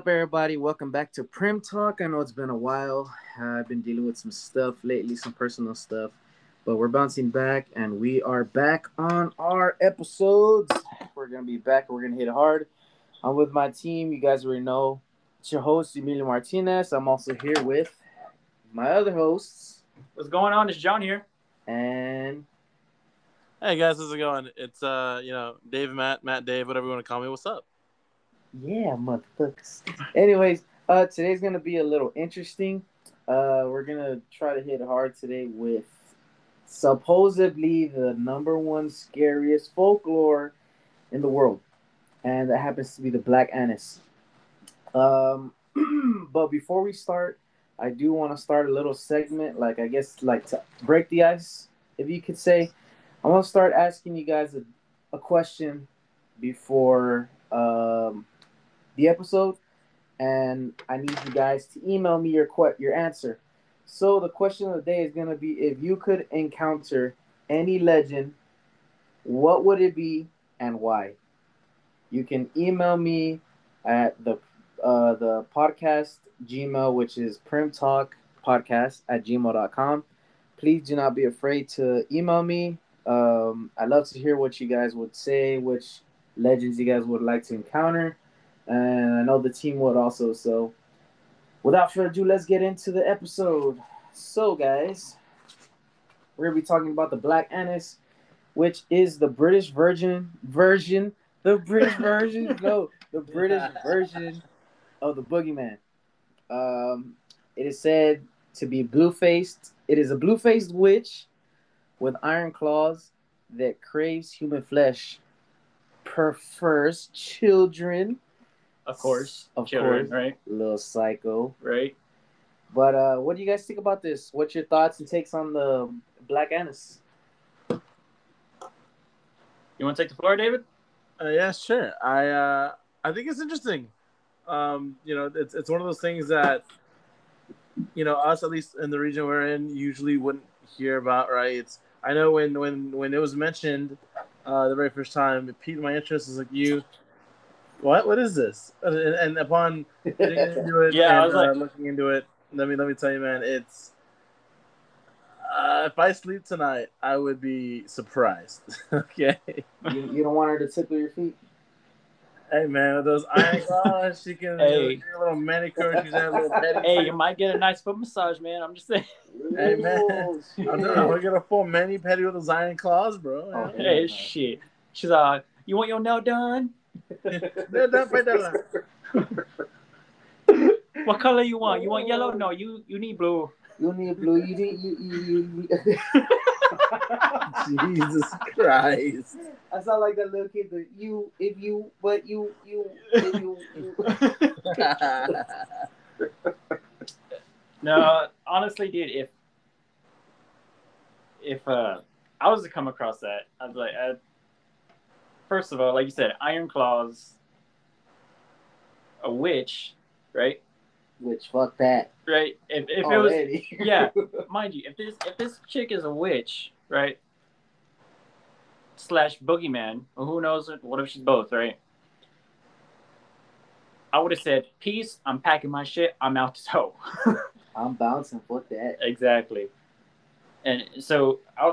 up, everybody? Welcome back to Prim Talk. I know it's been a while. I've been dealing with some stuff lately, some personal stuff, but we're bouncing back and we are back on our episodes. We're gonna be back. We're gonna hit hard. I'm with my team. You guys already know. It's your host Emilio Martinez. I'm also here with my other hosts What's going on? It's John here. and Hey guys, how's it going? It's uh, you know, Dave, Matt, Matt, Dave, whatever you want to call me. What's up? Yeah, motherfuckers. Anyways, uh, today's gonna be a little interesting. Uh, we're gonna try to hit hard today with supposedly the number one scariest folklore in the world, and that happens to be the Black Annis. Um, but before we start, I do want to start a little segment, like I guess, like to break the ice, if you could say. I'm gonna start asking you guys a, a question before um, the episode, and I need you guys to email me your que- your answer. So the question of the day is gonna be: If you could encounter any legend, what would it be and why? You can email me at the uh, the podcast Gmail, which is primtalkpodcast at gmail.com. Please do not be afraid to email me. Um, I'd love to hear what you guys would say, which legends you guys would like to encounter. And I know the team would also. So without further ado, let's get into the episode. So, guys, we're to be talking about the Black Annis, which is the British Virgin version, the British version, no, the British version of the Boogeyman. Um, it is said to be blue faced. It is a blue faced witch with iron claws that craves human flesh, prefers children. Of course. Of Children, course. right? Little psycho. Right. But uh, what do you guys think about this? What's your thoughts and takes on the Black Annis? You want to take the floor, David? Uh, yeah, sure. I uh, I think it's interesting. Um, you know, it's it's one of those things that you know us at least in the region we're in usually wouldn't hear about, right? It's I know when when when it was mentioned uh, the very first time, it piqued my interest. Is like you. What? What is this? And, and upon digging into it, Yeah, I and, was like- uh, looking into it. Let me let me tell you, man. It's uh, if I sleep tonight, I would be surprised. okay. you, you don't want her to tickle your feet? Hey man, with those iron claws, she can Hey. do a little manicure. She's a little petty. Hey, you might get a nice foot massage, man. I'm just saying. Hey, man. Oh, shit. I'm gonna, I'm gonna get a full mani pedi with those iron claws, bro. Oh, Yeah. Hey, shit. She's uh, you want your nail done? They're done for that. What color you want? You want yellow? No, you you need blue. You need blue. You need you. you, you, Jesus Christ. I sound like that little kid. The you, if you, but you, you, if you. you. no, honestly, dude, if if uh I was to come across that, I'd be like, i first of all, like you said, Iron Claws, a witch, right? Which fuck that. Right? If, if it was, yeah, mind you, if this if this chick is a witch, right? Slash boogeyman, or who knows? What if she's both, right? I would have said, "Peace. I'm packing my shit. I'm out to toe." I'm bouncing. Fuck that. exactly. And so I,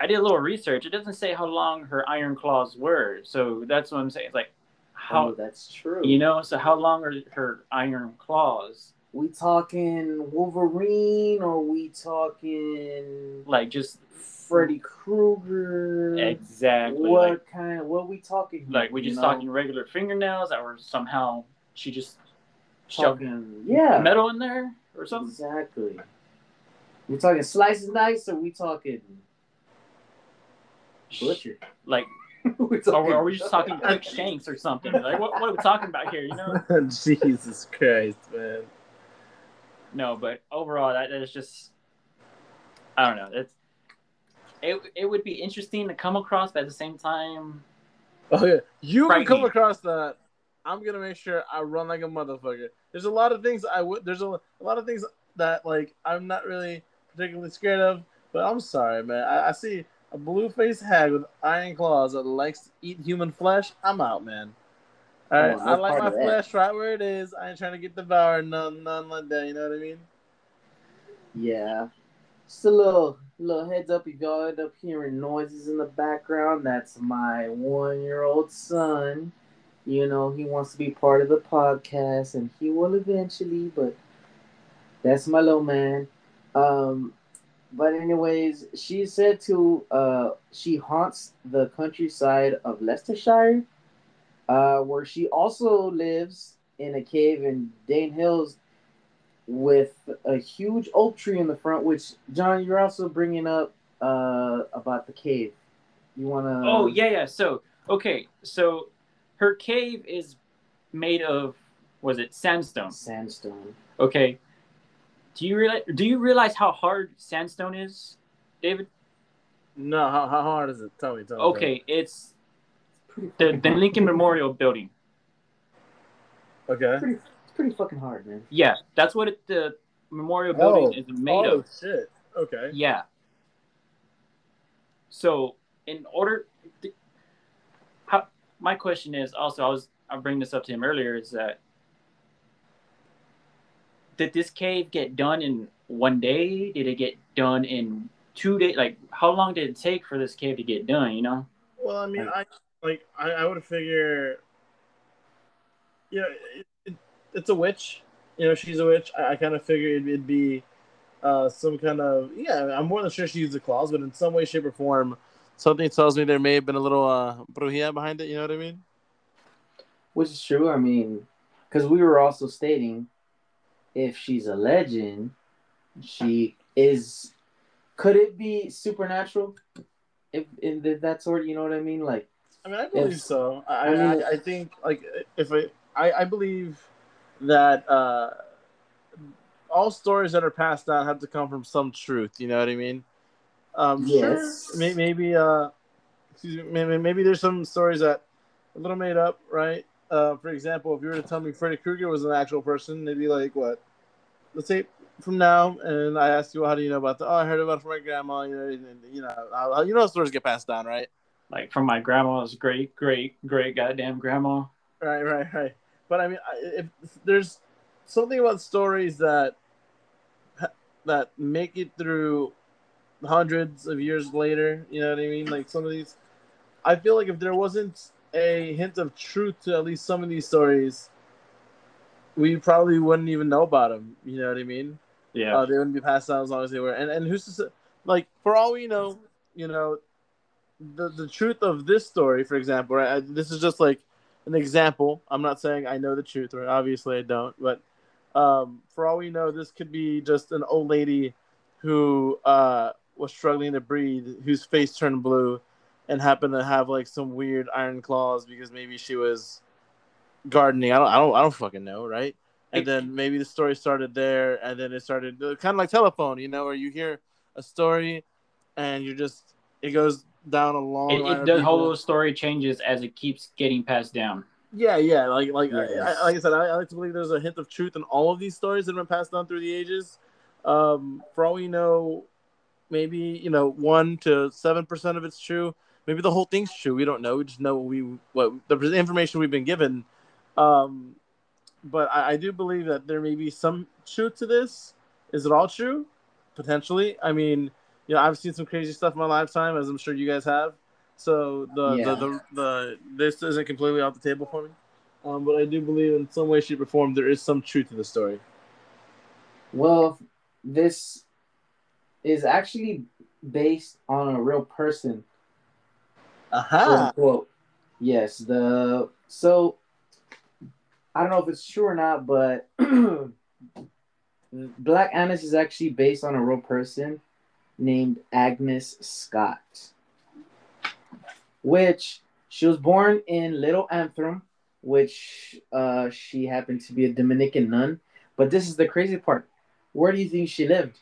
I did a little research. It doesn't say how long her iron claws were, so that's what I'm saying. It's like how oh, that's true. you know. So how long are her iron claws? we talking Wolverine or we talking Like just Freddy Krueger? exactly. What Like, kind? What we talking? like we just know? talking regular fingernails, or somehow she just shoved talking? Yeah, metal in there or something. exactly. We talking slices nice or we talking butcher? Like, we are we just talking quick shanks or something? Like, what, what are we talking about here? You know? Jesus Christ, man. No, but overall, that is just I don't know. It's it. It would be interesting to come across, but at the same time, Oh yeah, you can come across that. I'm gonna make sure I run like a motherfucker. There's a lot of things I would. There's a, a lot of things that like I'm not really particularly scared of. But I'm sorry, man. I, I see a blue faced hag with iron claws that likes to eat human flesh. I'm out, man. All right, Oh, I like my flesh right where it is. I ain't trying to get devoured, none, none like that. You know what I mean? Yeah. Just a little little heads up if y'all end up hearing noises in the background. That's my one year old son. You know, he wants to be part of the podcast and he will eventually, but that's my little man. Um but anyways, she said to uh she haunts the countryside of Leicestershire, uh, where she also lives in a cave in Dane Hills with a huge oak tree in the front. Which John, you're also bringing up uh, about the cave. You wanna? Oh yeah, yeah. So okay, so her cave is made of was it sandstone? sandstone. Okay. Do you realize? Do you realize how hard sandstone is, David? No, how, how hard is it? Tell me, tell me. Okay, it's Pretty the the. Lincoln Memorial Building. tell me. Okay. Pretty, it's pretty fucking hard, man. Yeah, that's what it, the memorial building Oh, is made oh of. shit. Okay. Yeah. So, in order, th- how, my question is also I was I bring this up to him earlier is that did this cave get done in one day? Did it get done in two days? Like, how long did it take for this cave to get done? You know? Well, I mean, I like I, I would figure. You know, it, it, it's a witch. You know, she's a witch. I, I kind of figured it'd, it'd be uh, some kind of yeah. I'm more than sure she used the claws, but in some way, shape, or form, something tells me there may have been a little uh, brujia behind it. You know what I mean? Which is true. I mean, because we were also stating if she's a legend, she is. Could it be supernatural? If in th- that sort, you know what I mean? Like, I mean, I believe If- so. I, I mean- I, I think like if I, I, I believe that uh, all stories that are passed down have to come from some truth. You know what I mean? Um, Yes. Sure, may, maybe uh, excuse me, maybe, maybe there's some stories that a little made up, right? Uh, for example, if you were to tell me Freddy Krueger was an actual person, they'd be like, what? Let's say from now, and I ask you, well, how do you know about the? Oh, I heard about it from my grandma. You know, and, you know, how, you know, stories get passed down, right? Like from my grandma's great, great, great goddamn grandma. Right, right, right. But I mean, if, if there's something about stories that that make it through hundreds of years later, you know what I mean? Like some of these, I feel like if there wasn't a hint of truth to at least some of these stories, we probably wouldn't even know about them. You know what I mean? Yeah. Uh, they wouldn't be passed down as long as they were. And and who's to say, like for all we know, you know, the the truth of this story, for example, right? I, this is just like an example. I'm not saying I know the truth, right? Obviously, I don't. But um, for all we know, this could be just an old lady who uh, was struggling to breathe, whose face turned blue, and happened to have like some weird iron claws because maybe she was gardening. I don't. I don't. I don't fucking know, right? And then maybe the story started there, and then it started kind of like telephone, you know, where you hear a story, and you just it goes down a long. It, line it the whole story changes as it keeps getting passed down. Yeah, yeah, like like I, Yes. I, like I said, I, I like to believe there's a hint of truth in all of these stories that have been passed down through the ages. Um, for all we know, maybe you know one to seven percent of it's true. Maybe the whole thing's true. We don't know. We just know what we what the information we've been given. Um, but I, I do believe that there may be some truth to this. Is it all true? Potentially. I mean, you know, I've seen some crazy stuff in my lifetime, as I'm sure you guys have. So the Yeah. the, the, the this isn't completely off the table for me. Um, but I do believe in some way, shape, or form there is some truth to the story. Well, this is actually based on a real person. Aha. unquote. Yes, the so I don't know if it's true or not, but Black Annis is actually based on a real person named Agnes Scott, which she was born in Little Antrim, which uh, she happened to be a Dominican nun. But this is the crazy part. Where do you think she lived?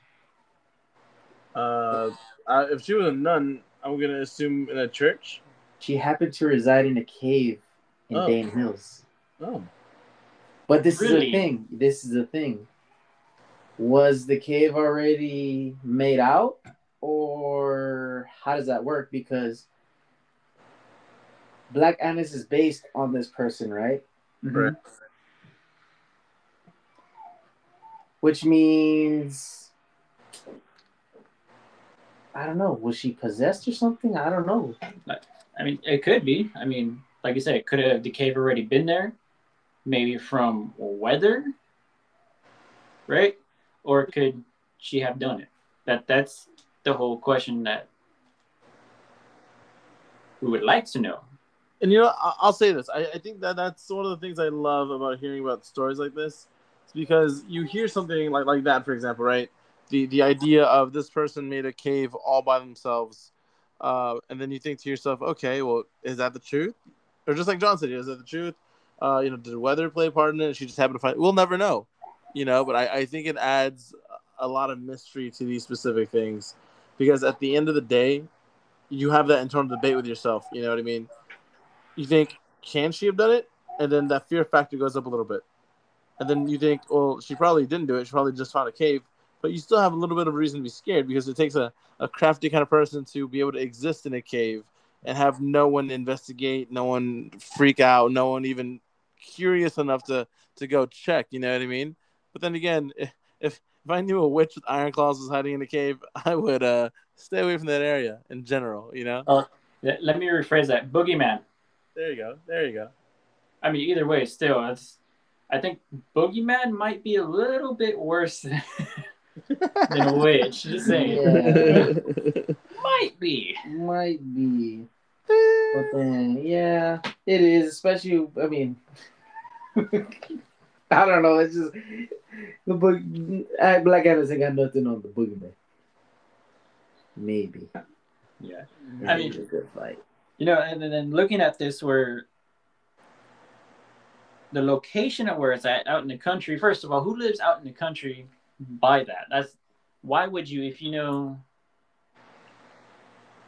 Uh, uh, if she was a nun, I'm gonna assume in a church. She happened to reside in a cave in Oh. Dane Hills. Oh. But this is Really? the thing. This is the thing. Was the cave already made out, or how does that work? Because Black Annis is based on this person, right? Mhm. Right. which means I don't know. Was she possessed or something? I don't know. I mean, it could be. I mean, like you said, could have the cave already been there? Maybe from weather, right? Or could she have done it? That that's the whole question that we would like to know. And you know, I'll say this: I, I think that that's one of the things I love about hearing about stories like this, it's because you hear something like like that, for example, right? The the idea of this person made a cave all by themselves, uh, and then you think to yourself, okay, well, is that the truth? Or just like John said, is that the truth? Uh, you know, did weather play a part in it? She just happened to find. We'll never know, you know. But I, I think it adds a lot of mystery to these specific things, because at the end of the day, you have that internal debate with yourself. You know what I mean? you think, can she have done it? And then that fear factor goes up a little bit. And then you think, well, she probably didn't do it. She probably just found a cave. But you still have a little bit of reason to be scared because it takes a, a crafty kind of person to be able to exist in a cave and have no one investigate, no one freak out, no one even curious enough to, to go check. You know what I mean? But then again, if, if I knew a witch with iron claws was hiding in a cave, I would uh, stay away from that area in general, you know? Let let me rephrase that. Boogeyman. There you go. There you go. I mean, either way, still, it's. I think Boogeyman might be a little bit worse than, than a witch. Just saying. Yeah. Might be. Might be. But then, yeah, it is. Especially, I mean, I don't know. It's just the book. I, Black Adams ain't got nothing on the boogeyman. Maybe. Yeah. Maybe I mean- it's a good fight. You know, and then- then looking at this, where the location of where it's at, out in the country. First of all, who lives out in the country by that? That's why would you, if you know,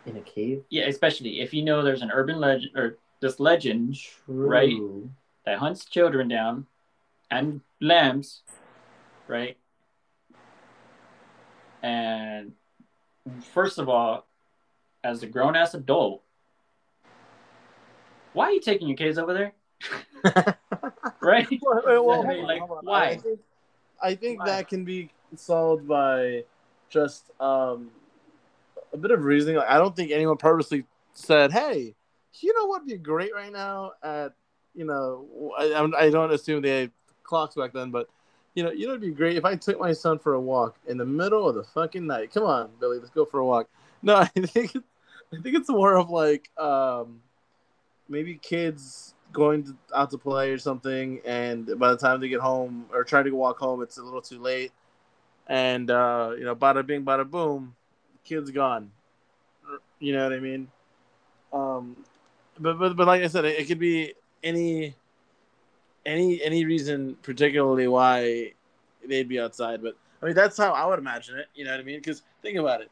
In a cave. yeah, especially if you know there's an urban legend or this legend True. Right. that hunts children down and lambs, right? And first of all, as a grown ass adult, why are you taking your kids over there? right? Wait, wait, well, I mean, like, on. why? I think, I think that can be solved by just um, a bit of reasoning. Like, I don't think anyone purposely said, "Hey, you know what'd be great right now?" At you know, I, I'm- don't assume they had clocks back then, but you know, you know, it'd be great if I took my son for a walk in the middle of the fucking night. Come on, Billy, let's go for a walk. No, I think I think it's more of like um, maybe kids going to, out to play or something, and by the time they get home or try to walk home, it's a little too late, and uh, you know, bada bing, bada boom, kid's gone. You know what I mean? Um, but but but like I said, it, it could be any any any reason particularly why they'd be outside. But I mean, that's how I would imagine it. You know what I mean? Because think about it,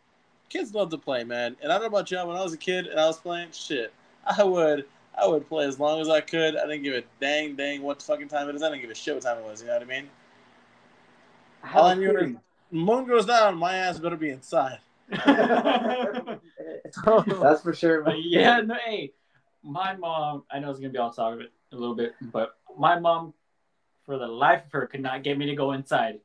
kids love to play, man. And I don't know about y'all. When I was a kid and I was playing, shit, I would I would play as long as I could. I didn't give a dang dang what fucking time it is. I didn't give a shit what time it was. You know what I mean? I All I have a knew was moon goes down, my ass better be inside. That's for sure. Man. yeah, no, hey, my mom, I know it's gonna be off topic a little bit, but my mom, for the life of her, could not get me to go inside.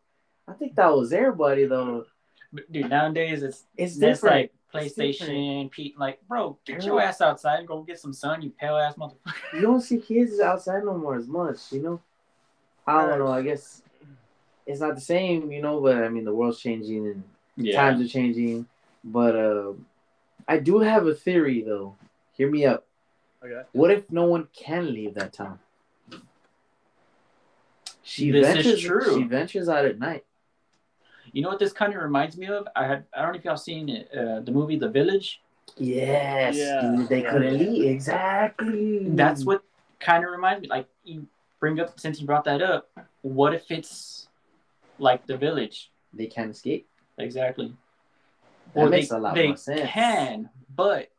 I think that was everybody though. But dude, nowadays it's It's that's different. like PlayStation, Pete, like, bro, get your ass outside and go get some sun, you pale ass motherfucker. You don't see kids outside no more as much, you know. I don't know. I guess it's not the same, you know. But I mean, the world's changing and Yeah. times are changing. But uh, I do have a theory though. Hear me out. Okay. What if no one can leave that town? She This is ventures. true. She ventures out at night. You know what this kind of reminds me of? I had I don't know if y'all seen it, uh, the movie The Village. Yes, Yeah. dude, they couldn't leave. Exactly. That's what kind of reminds me. Like you bring up since you brought that up. What if it's like The Village? they can't escape. Exactly. That Or makes they, a lot they more sense. can, but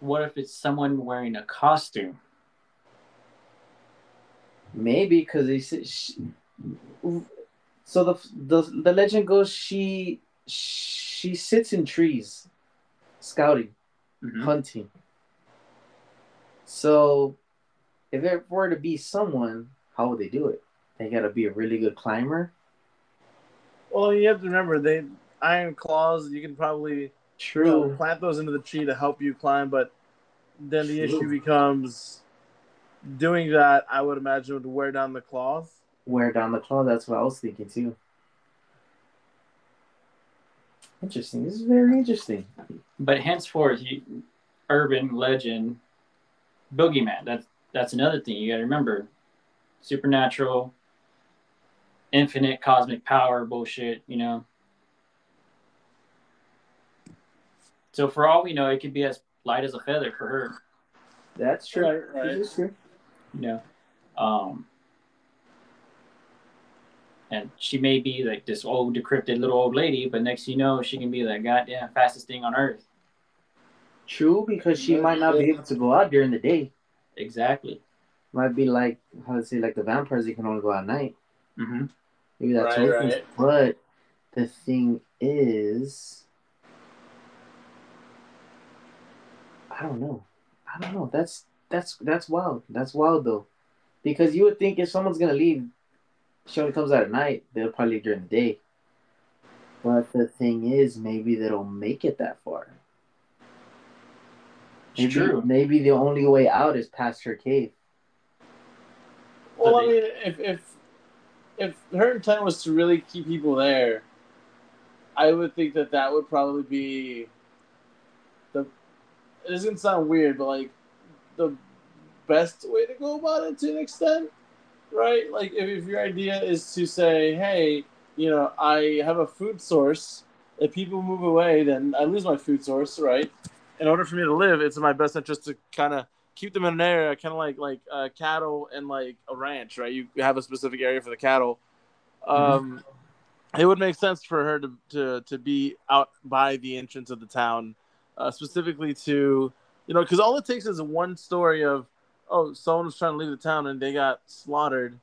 what if it's someone wearing a costume? Maybe because they said she, so the, the the legend goes she she sits in trees, scouting, Mhm. hunting. So if it were to be someone, how would they do it? They gotta be a really good climber. Well, you have to remember they iron claws. You can probably you know, True. plant those into the tree to help you climb, but then the True. issue becomes doing that. I would imagine would wear down the claws. Wear down the claw. That's what I was thinking too. Interesting. This is very interesting. But henceforth, you, urban legend, boogeyman. That's that's another thing you got to remember. Supernatural, infinite cosmic power bullshit. You know. So for all we know, it could be as light as a feather for her. That's true. Right, right. This true. You know. Um. And she may be like this old decrepit little old lady, but next you know, she can be the goddamn fastest thing on earth. True, because she might not be able to go out during the day. Exactly. Might be like how to say like the vampires. They can only go at night. Mm-hmm. Maybe that's Right, what it is. right. But the thing is, I don't know. I don't know. That's that's that's wild. That's wild though, because you would think if someone's gonna leave, she only comes out at night. They'll probably leave during the day. But the thing is, maybe they don't make it that far. Maybe, It's true. Maybe the only way out is past her cave. Well, I mean, if if if her intent was to really keep people there, I would think that that would probably be the. It doesn't sound weird, but like the best way to go about it to an extent, right? Like if, if your idea is to say, hey, you know, I have a food source. If people move away, then I lose my food source, right? In order for me to live, it's in my best interest to kind of keep them in an area, kind of like like uh, cattle and like a ranch, right? You have a specific area for the cattle. Um, It would make sense for her to, to to be out by the entrance of the town, uh, specifically to you know, because all it takes is one story of oh, someone was trying to leave the town and they got slaughtered,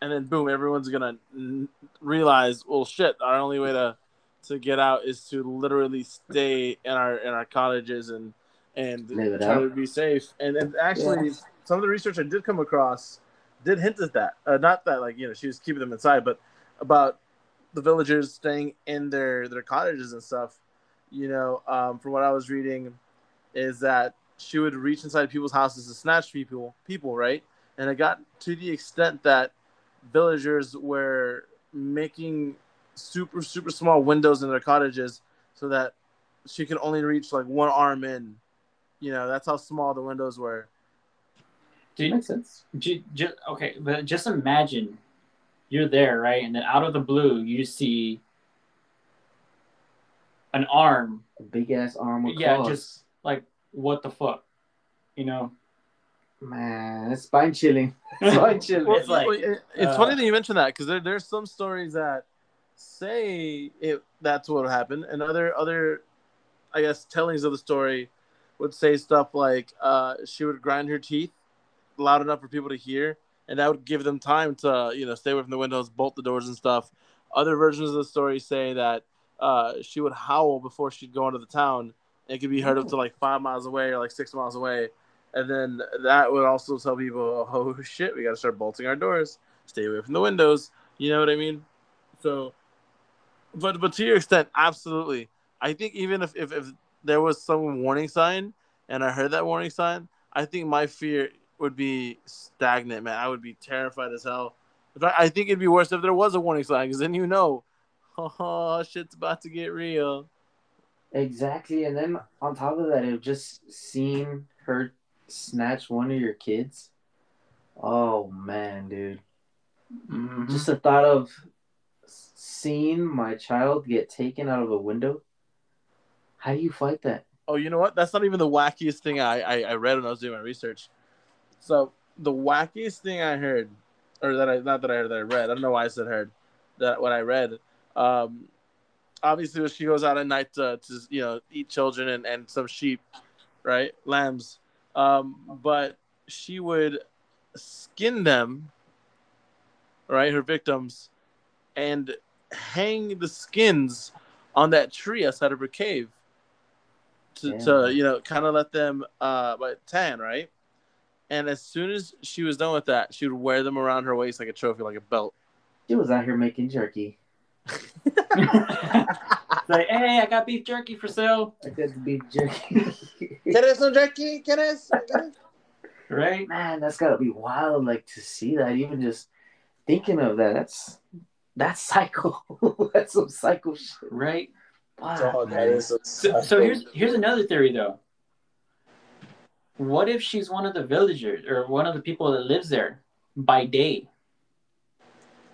and then boom, everyone's gonna n- realize, well, shit, our only way to to get out is to literally stay in our in our cottages and and Live try to be safe. And and actually, some of the research I did come across did hint at that. Uh, not that like you know she was keeping them inside, but about the villagers staying in their their cottages and stuff. You know, um, from what I was reading, is that she would reach inside people's houses to snatch people, people, right? And it got to the extent that villagers were making super super small windows in their cottages so that she could only reach like one arm in. You know, that's how small the windows were. Do you, Makes sense. ju- ju- okay, but just imagine you're there, right? And then out of the blue, you see an arm. A big ass arm with Yeah, claws. just like what the fuck, you know? man, it's spine chilling. Spine chilling. It's like, it's uh, funny that you mentioned that because there, there's some stories that say it that's what happened, and other other, I guess, tellings of the story would say stuff like uh, she would grind her teeth loud enough for people to hear, and that would give them time to you know stay away from the windows, bolt the doors, and stuff. Other versions of the story say that uh, she would howl before she'd go into the town. It could be heard up to like five miles away or like six miles away. And then that would also tell people, oh shit, we got to start bolting our doors, stay away from the windows. You know what I mean? So, but but to your extent, absolutely. I think even if, if, if there was some warning sign and I heard that warning sign, I think my fear would be stagnant, man. I would be terrified as hell. In fact, I think it'd be worse if there was a warning sign because then you know, oh, shit's about to get real. Exactly, and then on top of that, it just seeing her snatch one of your kids. Oh man, dude! Mhm. Just the thought of seeing my child get taken out of a window. How do you fight that? Oh, you know what? That's not even the wackiest thing I, I, I read when I was doing my research. So the wackiest thing I heard, or that I not that I heard that I read. I don't know why I said heard. That what I read. Um, obviously, when she goes out at night to, to you know eat children and, and some sheep, right, lambs. Um, but she would skin them, right, her victims, and hang the skins on that tree outside of her cave to, Yeah. to you know kind of let them uh but tan right and as soon as she was done with that, she would wear them around her waist like a trophy, like a belt. She was out here making jerky. like, hey, I got beef jerky for sale. I got the beef jerky. ¿Quieres un jerky? ¿Quieres? Right? Man, that's gotta be wild. Like to see that, even just thinking of that. That's that's psycho. that's some psycho shit. Right? Wow, Oh, that so, So, so here's here's another theory though. What if she's one of the villagers or one of the people that lives there by day,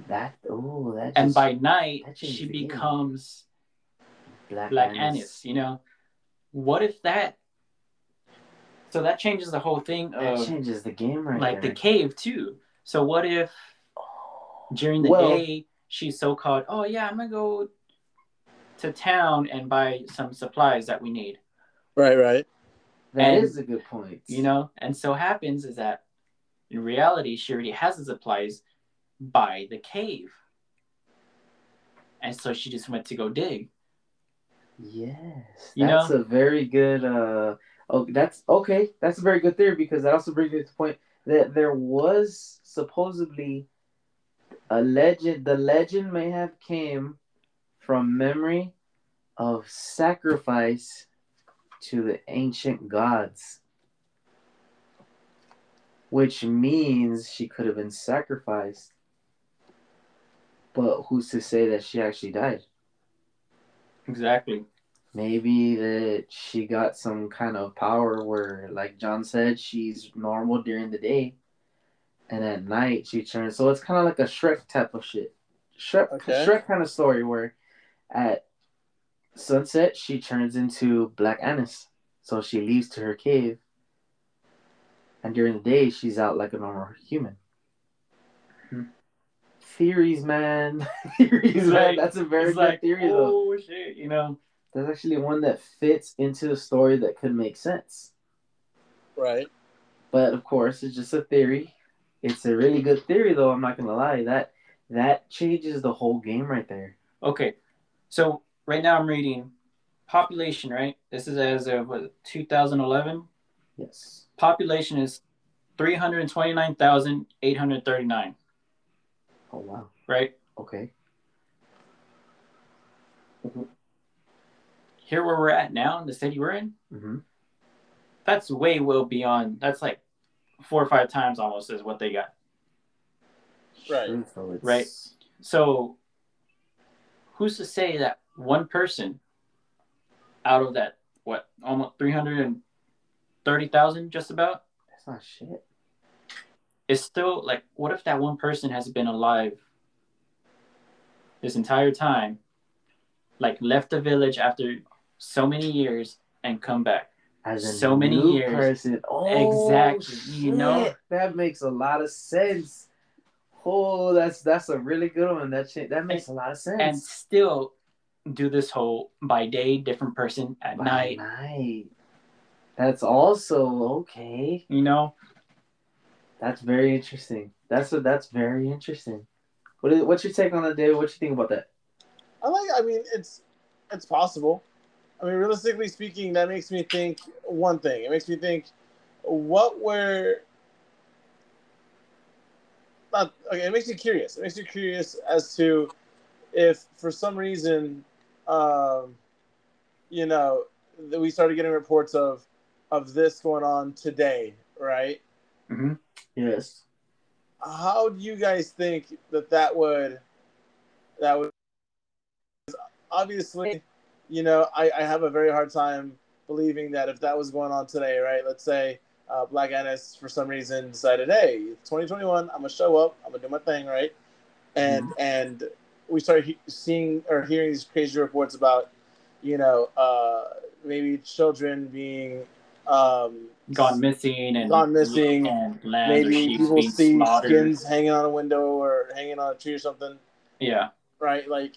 that. Oh, that. and just- by night she the becomes Black, Black Annis. Annis? You know, what if that? So that changes the whole thing That of changes the game right like the cave too. So what if during the Well- day she's so called? Oh yeah, I'm gonna go to town and buy some supplies that we need. Right, right. That and- is a good point. you know and so happens is that in reality she already has the supplies by the cave and so she just went to go dig Yes, You that's a very good. uh Oh, that's okay. That's a very good theory because that also brings me to the point that there was supposedly a legend. The legend may have came from memory of sacrifice to the ancient gods, which means she could have been sacrificed. But who's to say that she actually died? exactly Maybe that she got some kind of power where, like John said, she's normal during the day, and at night she turns. So it's kind of like a Shrek type of shit. Shrek, Okay. Shrek kind of story where, at sunset she turns into Black Annis, so she leaves to her cave, and during the day she's out like a normal human. Hmm. Theories, man. Theories, man. Right. That's a very it's good like theory, though oh shit you know there's actually one that fits into the story that could make sense. Right. But of course, it's just a theory. It's a really good theory, though. I'm not gonna lie. That that changes the whole game right there. okay so right now i'm reading population right this is as of what, 2011 Yes. population is 329839 Oh wow. right Okay. here where we're at now in the city we're in Mm-hmm. that's way well beyond that's like four or five times almost is what they got Right. So it's, Right. so who's to say that one person out of that what almost 330,000 just about That's not shit. it's still like what if that one person has been alive this entire time like left the village after so many years and come back As So many years. person. Oh, Exactly. You know? that makes a lot of sense. Oh, that's that's a really good one. That shit, that makes a lot of sense. and still do this whole by day different person at By night night. That's also okay. you know That's very interesting. That's what. That's very interesting. What is, what's your take on that, David? What you think about that? I like. I mean, it's it's possible. I mean, realistically speaking, that makes me think one thing. It makes me think, what were not okay. It makes me curious. It makes me curious as to if, for some reason, um, you know, that we started getting reports of of this going on today, right? Mm-hmm. Yes. how do you guys think that that would that would obviously you know I, I have a very hard time believing that if that was going on today right let's say uh, black Annis for some reason decided hey 2021 i'm gonna show up i'm gonna do my thing right and and we started he- seeing or hearing these crazy reports about you know uh maybe children being um gone missing and Gone missing. and maybe people see slaughtered. skins hanging on a window or hanging on a tree or something, yeah right? Like,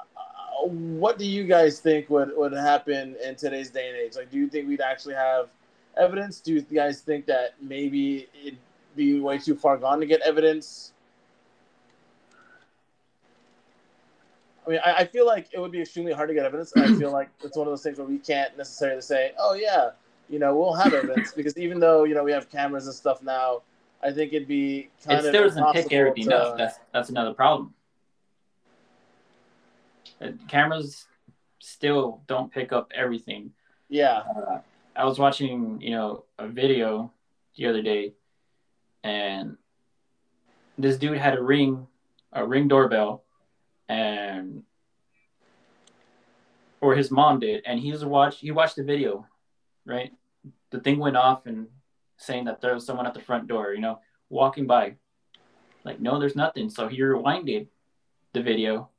uh, what do you guys think would, would happen in today's day and age? Like, do you think we'd actually have evidence? Do you guys think that maybe it'd be way too far gone to get evidence? I mean, I, I feel like it would be extremely hard to get evidence, I feel like it's one of those things where we can't necessarily say, "Oh yeah, you know, we'll have evidence because even though you know we have cameras and stuff now, I think it'd be kind It of doesn't pick everything to- up. That's that's another problem. Uh, Cameras still don't pick up everything. yeah, Uh, I was watching, you know, a video the other day, and this dude had a ring, a ring doorbell, and or his mom did, and he was watch. He watched the video, right? The thing went off and saying that there was someone at the front door, you know, walking by. Like, no, there's nothing. So he rewinded the video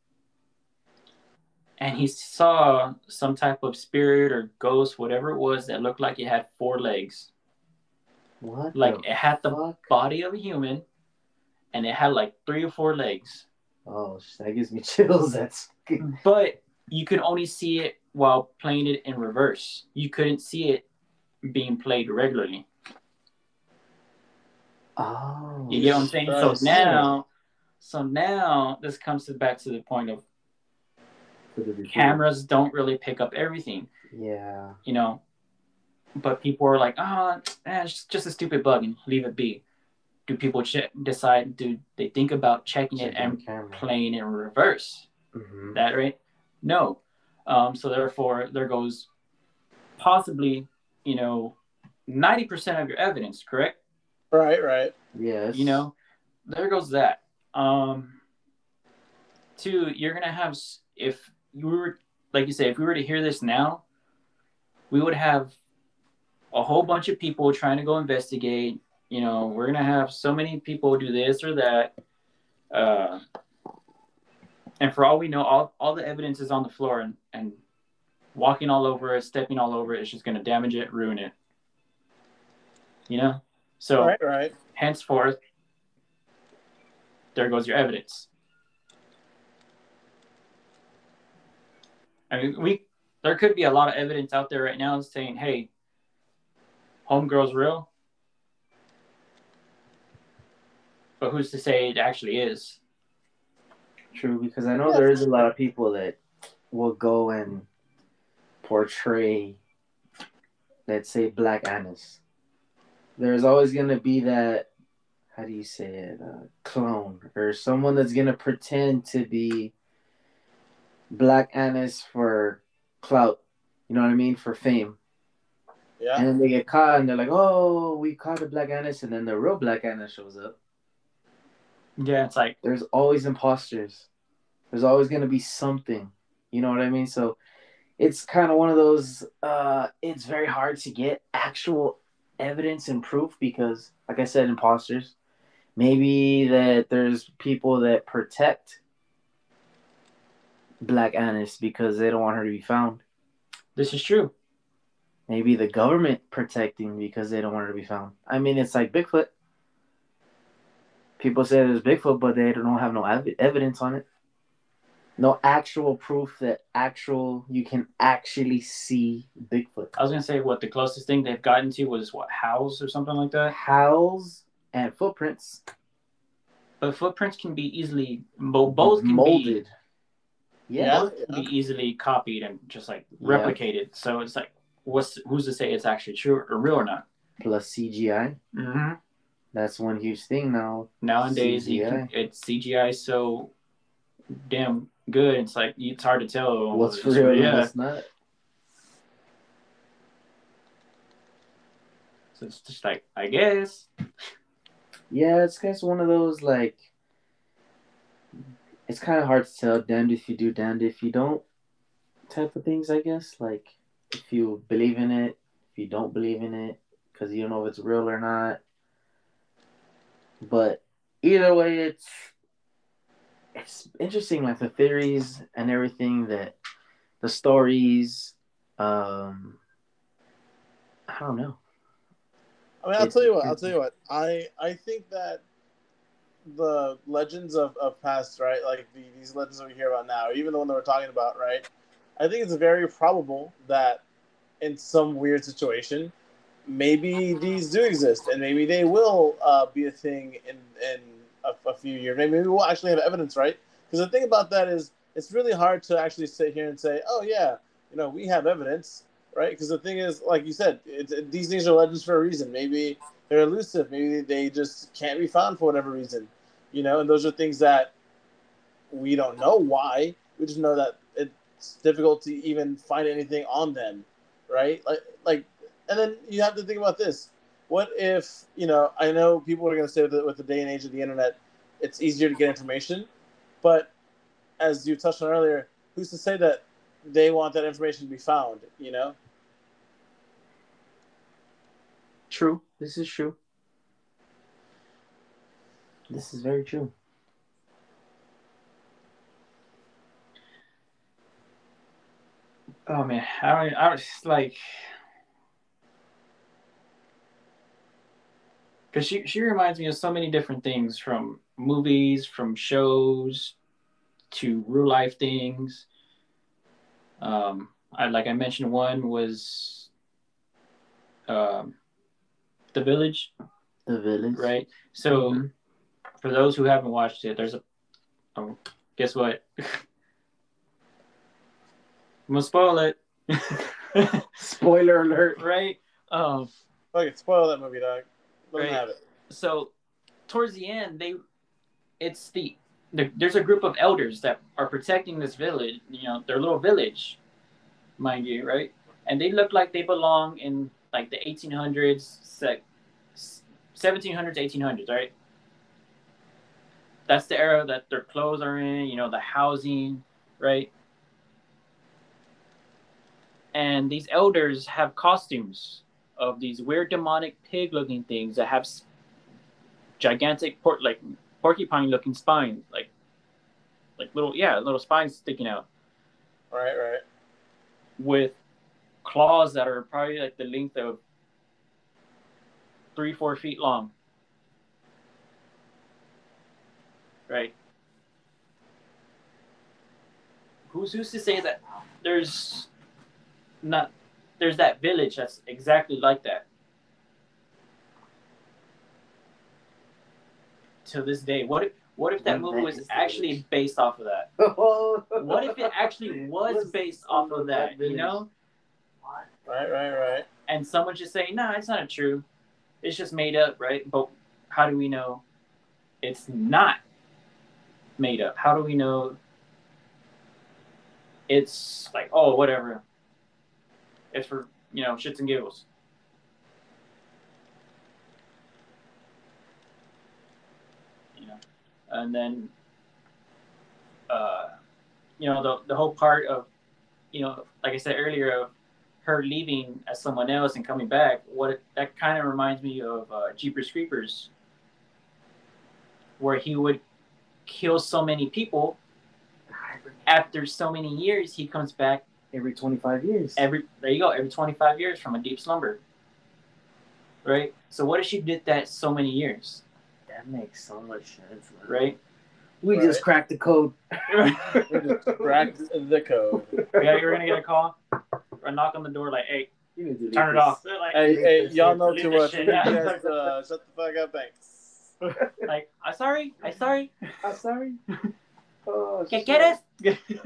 and he saw some type of spirit or ghost, whatever it was, that looked like it had four legs. What? Like it had the fuck? body of a human and it had like three or four legs. Oh, that gives me chills. That's good. But you could only see it while playing it in reverse. You couldn't see it being played regularly. Oh, You get what I'm saying? So now, so now this comes to back to the point of Could it be true? Cameras don't really pick up everything, Yeah. you know. But people are like, oh, eh, it's just a stupid bug and leave it be. Do people check, decide? Do they think about checking it and camera. playing in reverse? Mhm. That right? No. Um, so therefore, there goes possibly, you know, ninety percent of your evidence. Correct? right, right. Yes. you know there goes that um two you're gonna have if you were like you say if we were to hear this now we would have a whole bunch of people trying to go investigate you know we're gonna have so many people do this or that uh and for all we know all, all the evidence is on the floor and, and walking all over it stepping all over it is just gonna damage it ruin it you know so Right, right. henceforth, there goes your evidence. I mean, we there could be a lot of evidence out there right now saying, "Hey, homegirl's real," but who's to say it actually is? True, because I know there is a lot of people that will go and portray, let's say, Black Annis. There's always going to be that, how do you say it, uh, clone or someone that's going to pretend to be Black Annis for clout. You know what I mean? For fame. Yeah. And then they get caught and they're like, oh, we caught the Black Annis. And then the real Black Annis shows up. Yeah, it's like there's always imposters. There's always going to be something. You know what I mean? So it's kind of one of those uh it's very hard to get actual evidence and proof because like I said imposters. Maybe that there's people that protect Black Annis because they don't want her to be found. this is true. Maybe the government protecting because they don't want her to be found. I mean, it's like Bigfoot. People say there's Bigfoot, but they don't have no ev- evidence on it. No actual proof that actual you can actually see Bigfoot. I was gonna say what the closest thing they've gotten to was what howls or something like that. Howls and footprints But footprints can be easily both can be molded. Yeah. be easily copied and just like replicated. So it's like, what's who's to say it's actually true or real or not? Plus CGI. Mm-hmm. That's one huge thing now. Nowadays, CGI. can, it's CGI so damn good. It's like it's hard to tell What's for real and Yeah, what's not. so it's just like I guess. Yeah, it's kind of one of those like. It's kind of hard to tell. Damned if you do, damned if you don't. Type of things, I guess. Like if you believe in it, if you don't believe in it, because you don't know if it's real or not. But either way, it's it's interesting, like the theories and everything that the stories. Um, I don't know. I mean, I'll It's- tell you what. I'll tell you what. I I think that the legends of, of past, right? Like the, these legends we hear about now, even the one that we're talking about, right? I think it's very probable that in some weird situation, maybe these do exist, and maybe they will uh, be a thing in in a, a few years. Maybe, maybe we'll actually have evidence, right? Because the thing about that is, it's really hard to actually sit here and say, "Oh yeah, you know, we have evidence." right? Because the thing is, like you said, it's, it, these things are legends for a reason. Maybe they're elusive. Maybe they just can't be found for whatever reason, you know. And those are things that we don't know why. We just know that it's difficult to even find anything on them, right? Like, like, and then you have to think about this: what if you know? I know people are going to say that with the day and age of the internet, it's easier to get information, but as you touched on earlier, who's to say that they want that information to be found? You know. True. This is true. This is very true. Oh man, I don't. I was like, because she she reminds me of so many different things from movies, from shows, to real life things. Um, I like I mentioned one was, um, the village. The village. Right. So, Mhm. for those who haven't watched it, there's a. Oh, guess what? I'm gonna spoil it. Spoiler alert. right. Um. Fuck it, spoil that movie, dog. Let them Right. have it. So, towards the end, they, it's the, the there's a group of elders that are protecting this village. You know, their little village, mind you, right? And they look like they belong in like the 1800s, sec, 1700s, 1800s, right? That's the era that their clothes are in. You know, the housing, right? And these elders have costumes of these weird demonic pig-looking things that have gigantic port like porcupine-looking spines, like like little yeah little spines sticking out Right, right. with claws that are probably like the length of three four feet long. Right. Who's who's to say that there's not there's that village that's exactly like that. To this day, what if what if that movie was actually based off of that? What if it actually was based off of that? You know, Right, right, right. and someone just saying, "No, it's not true. It's just made up, right?" But how do we know it's not made up? How do we know it's like, oh, whatever. It's for you know shits and giggles. You know, and then, uh, you know, the the whole part of, you know, like I said earlier, of her leaving as someone else and coming back. What it, that kind of reminds me of uh, Jeepers Creepers, where he would kill so many people. After so many years, he comes back Every 25 years. every there you go every 25 years from a deep slumber right so what if she did that so many years that makes so much sense. man. right We Right. just cracked the code. We just cracked the code. yeah you're gonna get a call or knock on the door like hey You need turn it this. off They're like, Hey, hey, y'all know Leave too much. shit You out. guys, uh, shut the fuck up, thanks. like i'm sorry i'm sorry I'm sorry. Oh, ¿Qué shit. quieres?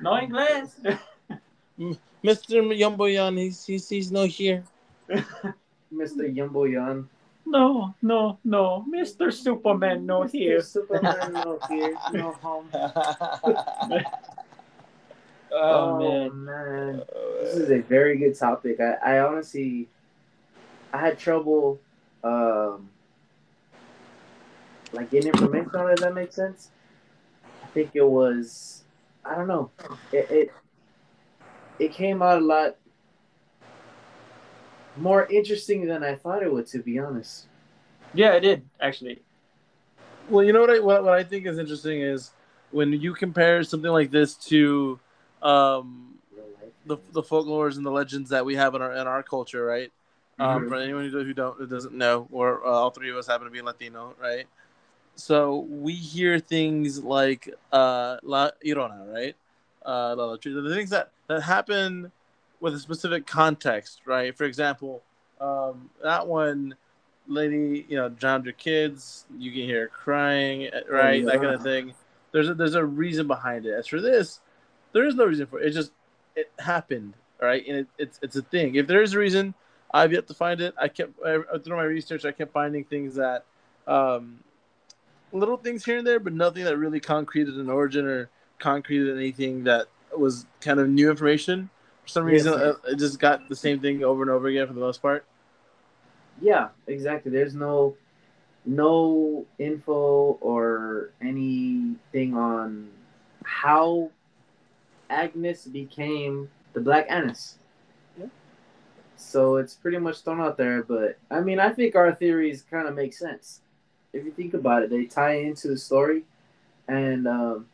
no inglés Mr. Yumboyan, he's, he's, he's not here. Mr. Yumbo Yan. no no no mr superman no here Superman no here. No home. Oh, man. man. This is a very good topic. I, I honestly, I had trouble, um, like getting information on it. If that makes sense. I think it was, I don't know. It it, it came out a lot more interesting than I thought it would. To be honest. yeah it did actually Well, you know what I what, what I think is interesting is when you compare something like this to um, the the folklores and the legends that we have in our in our culture, right? Um, Mhm. For anyone who, who don't who doesn't know, or uh, all three of us happen to be Latino, right? So we hear things like uh, La Irona, right? Uh, La Llorona, the things that that happen with a specific context, right? For example, um, that one lady, you know, drowned her kids. You can hear her crying, right? That kind of thing. There's a, there's a reason behind it. As for this, there is no reason for it. It's just it happened, all right, and it, it's it's a thing. If there is a reason, I've yet to find it. I kept I, through my research, I kept finding things that, um, little things here and there, but nothing that really concreted an origin or concreted anything that was kind of new information. For some Yes. reason, uh, it just got the same thing over and over again for the most part. Yeah, exactly. There's no no info or anything on how Agnes became the Black Annis. Yeah. So it's pretty much thrown out there, but I mean, I think our theories kind of make sense. If you think about it, they tie into the story, and um,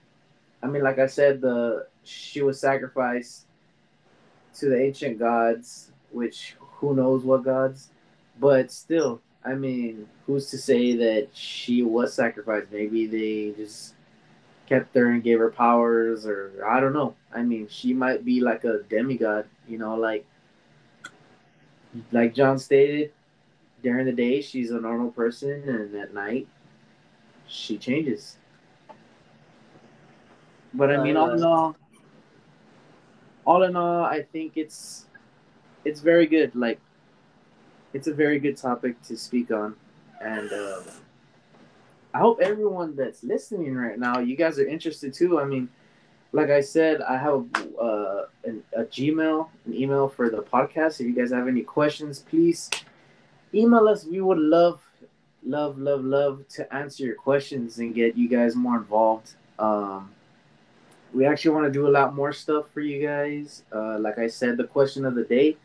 I mean, like I said, the she was sacrificed to the ancient gods, which who knows what gods, but still, I mean, who's to say that she was sacrificed? Maybe they just kept her and gave her powers, or I don't know. I mean, she might be like a demigod, you know, like like John stated. During the day, she's a normal person, and at night, she changes. But I mean, all in all, all in all, I think it's it's very good. Like, it's a very good topic to speak on, and uh, I hope everyone that's listening right now, you guys are interested too. I mean, like I said, I have uh, an, a Gmail, an email for the podcast. If you guys have any questions, please email us. We would love, love, love, love to answer your questions and get you guys more involved. Um, we actually want to do a lot more stuff for you guys. Uh, like I said, the question of the day,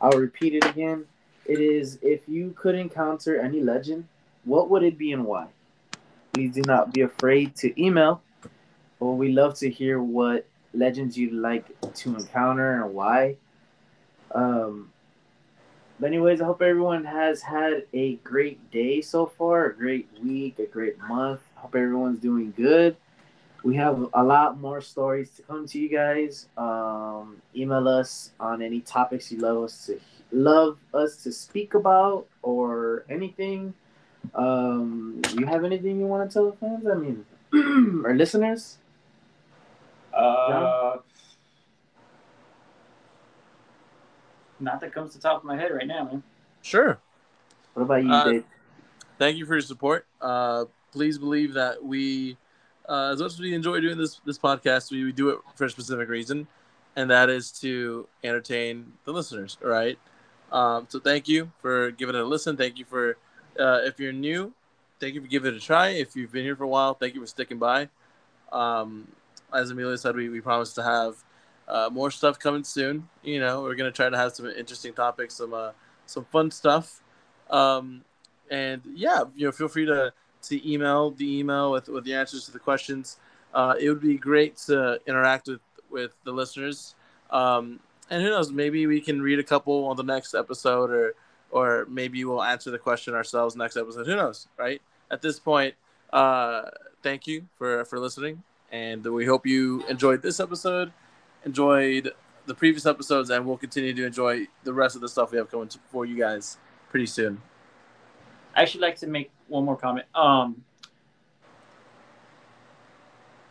I'll repeat it again. It is if you could encounter any legend, what would it be and why? Please do not be afraid to email. Well, we love to hear what legends you'd like to encounter and why. Um, but anyways, I hope everyone has had a great day so far, a great week, a great month. Hope everyone's doing good. We have a lot more stories to come to you guys. Um, email us on any topics you love us to love us to speak about or anything. Um, you have anything you want to tell the fans? I mean, or listeners. Uh, not that comes to the top of my head right now, man. Sure. What about you, Uh, Dave? Thank you for your support. Uh, please believe that we, uh, as much as we enjoy doing this this podcast, we, we do it for a specific reason, and that is to entertain the listeners. All right. Um, so thank you for giving it a listen. Thank you for uh, if you're new, thank you for giving it a try. If you've been here for a while, thank you for sticking by. Um, as Amelia said, we, we promise to have uh, more stuff coming soon. You know, we're gonna try to have some interesting topics, some uh, some fun stuff. Um, and yeah, you know, feel free to to email the email with with the answers to the questions. Uh, it would be great to interact with with the listeners. Um, and who knows, maybe we can read a couple on the next episode, or or maybe we'll answer the question ourselves next episode. Who knows, right? At this point, uh, thank you for for listening, and we hope you enjoyed this episode, enjoyed the previous episodes, and we'll continue to enjoy the rest of the stuff we have coming for you guys pretty soon. I actually like to make one more comment. Um,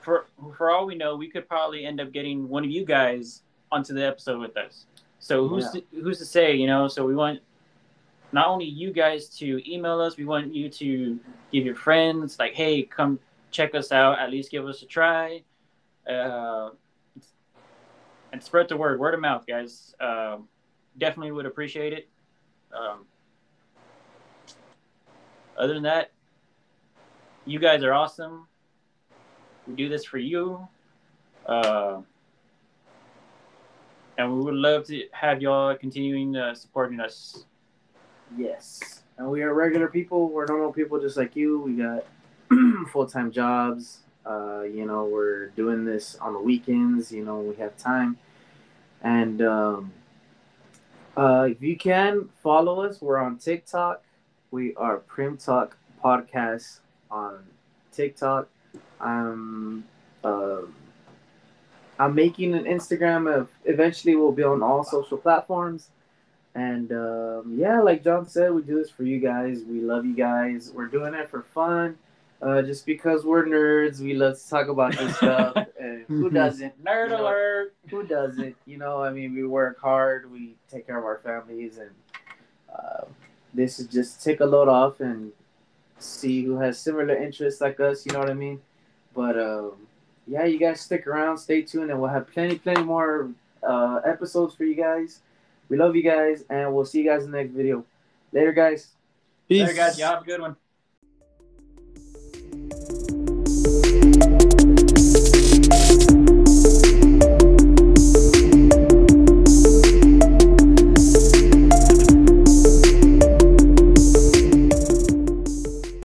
for for all we know, we could probably end up getting one of you guys onto the episode with us. So who's Yeah. to, who's to say, you know? So we want not only you guys to email us, we want you to give your friends like, hey, come check us out. At least give us a try, uh, and spread the word, word of mouth, guys. Um, definitely would appreciate it. Um, other than that, you guys are awesome. We do this for you. Uh, and we would love to have y'all continuing uh, supporting us. Yes. And we are regular people. We're normal people just like you. We got full time jobs. Uh, you know, we're doing this on the weekends. You know, we have time. And um, uh, if you can follow us, we're on TikTok. We are Prim Talk Podcast on TikTok. I'm uh, I'm making an Instagram. Of eventually, we'll be on all social platforms. And um, yeah, like John said, we do this for you guys. We love you guys. We're doing it for fun. Uh, just because we're nerds, we love to talk about this stuff. And Who doesn't? Nerd You know, alert. Who doesn't? You know, I mean, we work hard. We take care of our families, and uh, this is just take a load off and see who has similar interests like us. You know what I mean? But um, yeah, you guys stick around, stay tuned, and we'll have plenty, plenty more uh, episodes for you guys. We love you guys, and we'll see you guys in the next video. Later, guys. Peace. There, guys. Y'all have a good one.